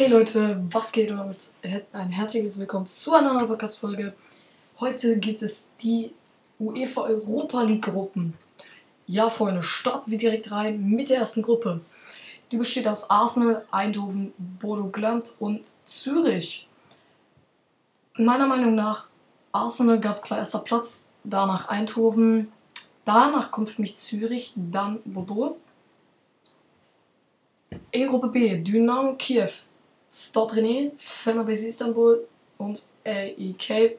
Hey Leute, was geht und ein herzliches Willkommen zu einer neuen Podcast-Folge. Heute geht es die UEFA Europa League Gruppen. Ja, Freunde, starten wir direkt rein mit der ersten Gruppe. Die besteht aus Arsenal, Eindhoven, Bodo Glant und Zürich. Meiner Meinung nach Arsenal ganz klar erster Platz, danach Eindhoven, danach kommt für mich Zürich, dann Bordeaux. In Gruppe B Dynamo Kiew, Stade Rennais, Fenerbahce Istanbul und AEK.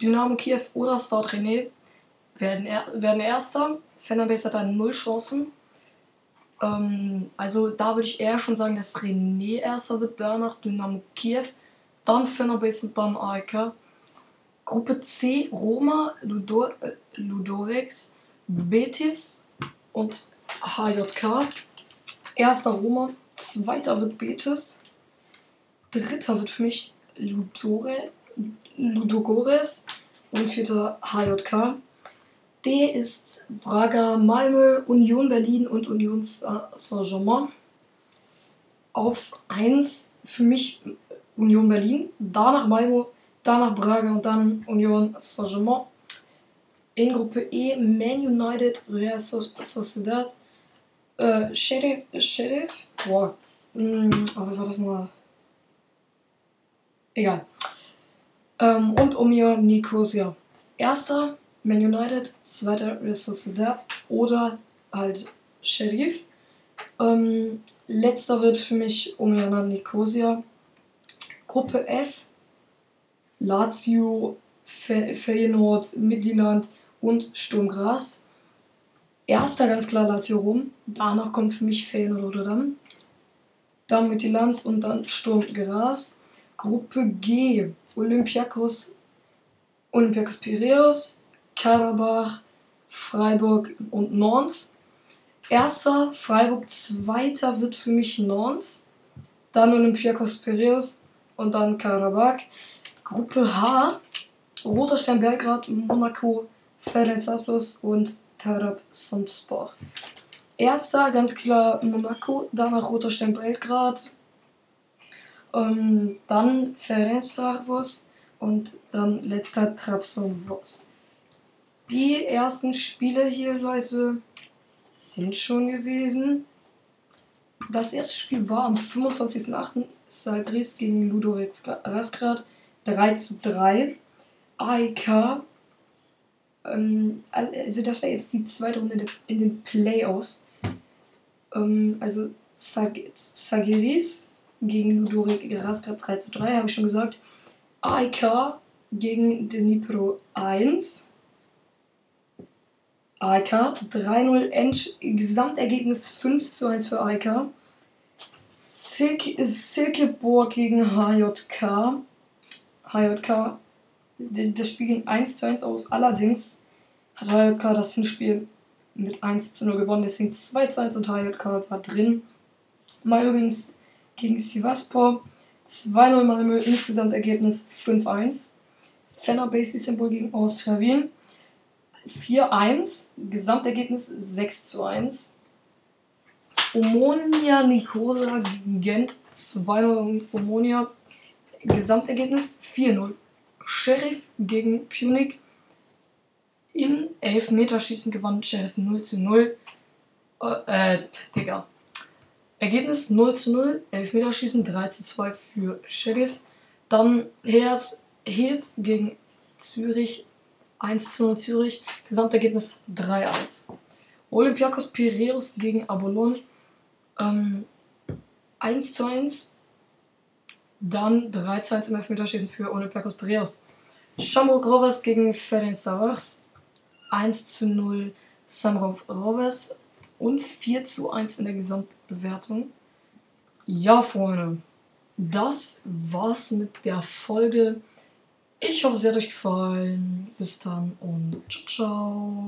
Dynamo Kiew oder Stade Rennais werden, er, werden Erster. Fenerbahce hat dann null Chancen. Ähm, also da würde ich eher schon sagen, dass René Erster wird, danach Dynamo Kiew, dann Fenerbahce und dann AEK. Gruppe C Roma, Ludo, äh, Ludovix, Betis und HJK. Erster Roma, zweiter wird Betis, dritter wird für mich Ludore, Ludogores und vierter HJK. D ist Braga, Malmö, Union Berlin und Union Saint-Germain. Auf 1 für mich Union Berlin, danach Malmö, danach Braga und dann Union Saint-Germain. In Gruppe E Man United, Real Sociedad, äh, Sheriff, Sheriff, boah, hm, aber war das nochmal? Egal. Ähm, und Omir Nicosia. Erster Man United, zweiter Real Sociedad oder halt Sheriff. Ähm, letzter wird für mich Omir Nicosia. Gruppe F, Lazio, Fe Feyenoord, Midland und Sturm Graz. Erster ganz klar Lazio Rom. Danach kommt für mich Feyenoord Rotterdam. Dann Midtjylland und dann Sturm Graz. Gruppe G. Olympiakos, Olympiakos Piraeus, Karabach, Freiburg und Nantes. Erster Freiburg, zweiter wird für mich Nantes. Dann Olympiakos Piraeus und dann Karabach. Gruppe H. Roter Stern Belgrad, Monaco, Ferencváros und Tarab Samspor. Erster ganz klar Monaco, danach Roter Stern Belgrad, ähm, dann Ferencváros und dann letzter Trabzonspor. Die ersten Spiele hier, Leute, sind schon gewesen. Das erste Spiel war am 25.08. Sagris gegen Ludovix Rasgrad 3 zu 3. AIK ähm, also das wäre jetzt die zweite Runde in den Playoffs. Ähm, also Sag Sagiris gegen Ludorik Rasgrad 3 zu 3, habe ich schon gesagt. AIK gegen Dnipro 1. AIK 3-0 Gesamtergebnis 5 zu 1 für AIK. Silkeborg gegen HJK. HJK das Spiel ging 1 zu 1 aus. Allerdings hat HJK das Hinspiel mit 1 zu 0 gewonnen. Deswegen 2 zu 1 und HJK war drin. Malmö gegen, gegen Sivaspor. 2-0 Malmö, insgesamt Ergebnis 5-1. Fenerbahce Symbol gegen Austria Wien. 4-1, Gesamtergebnis 6 zu 1. Omonia Nikosa gegen Gent 2-0 Omonia. Gesamtergebnis 4-0. Sheriff gegen Punic. Im Elfmeterschießen gewann Sheriff 0 zu 0. Äh, äh, Digga. Ergebnis 0 zu 0, Elfmeterschießen 3 zu 2 für Sheriff. Dann Herz, Heels gegen Zürich 1 zu 0 Zürich. Gesamtergebnis 3-1. Olympiakos Piraeus gegen Apollon ähm, 1 zu 1. Dann 3 zu 1 im Elfmeterschießen für Olympiakos Piraeus. Shamrock Rovers gegen Ferenc Savas 1 zu 0 Samrov Rovers und 4 zu 1 in der Gesamtbewertung. Ja, Freunde, das war's mit der Folge. Ich hoffe, es hat euch gefallen. Bis dann und ciao, ciao.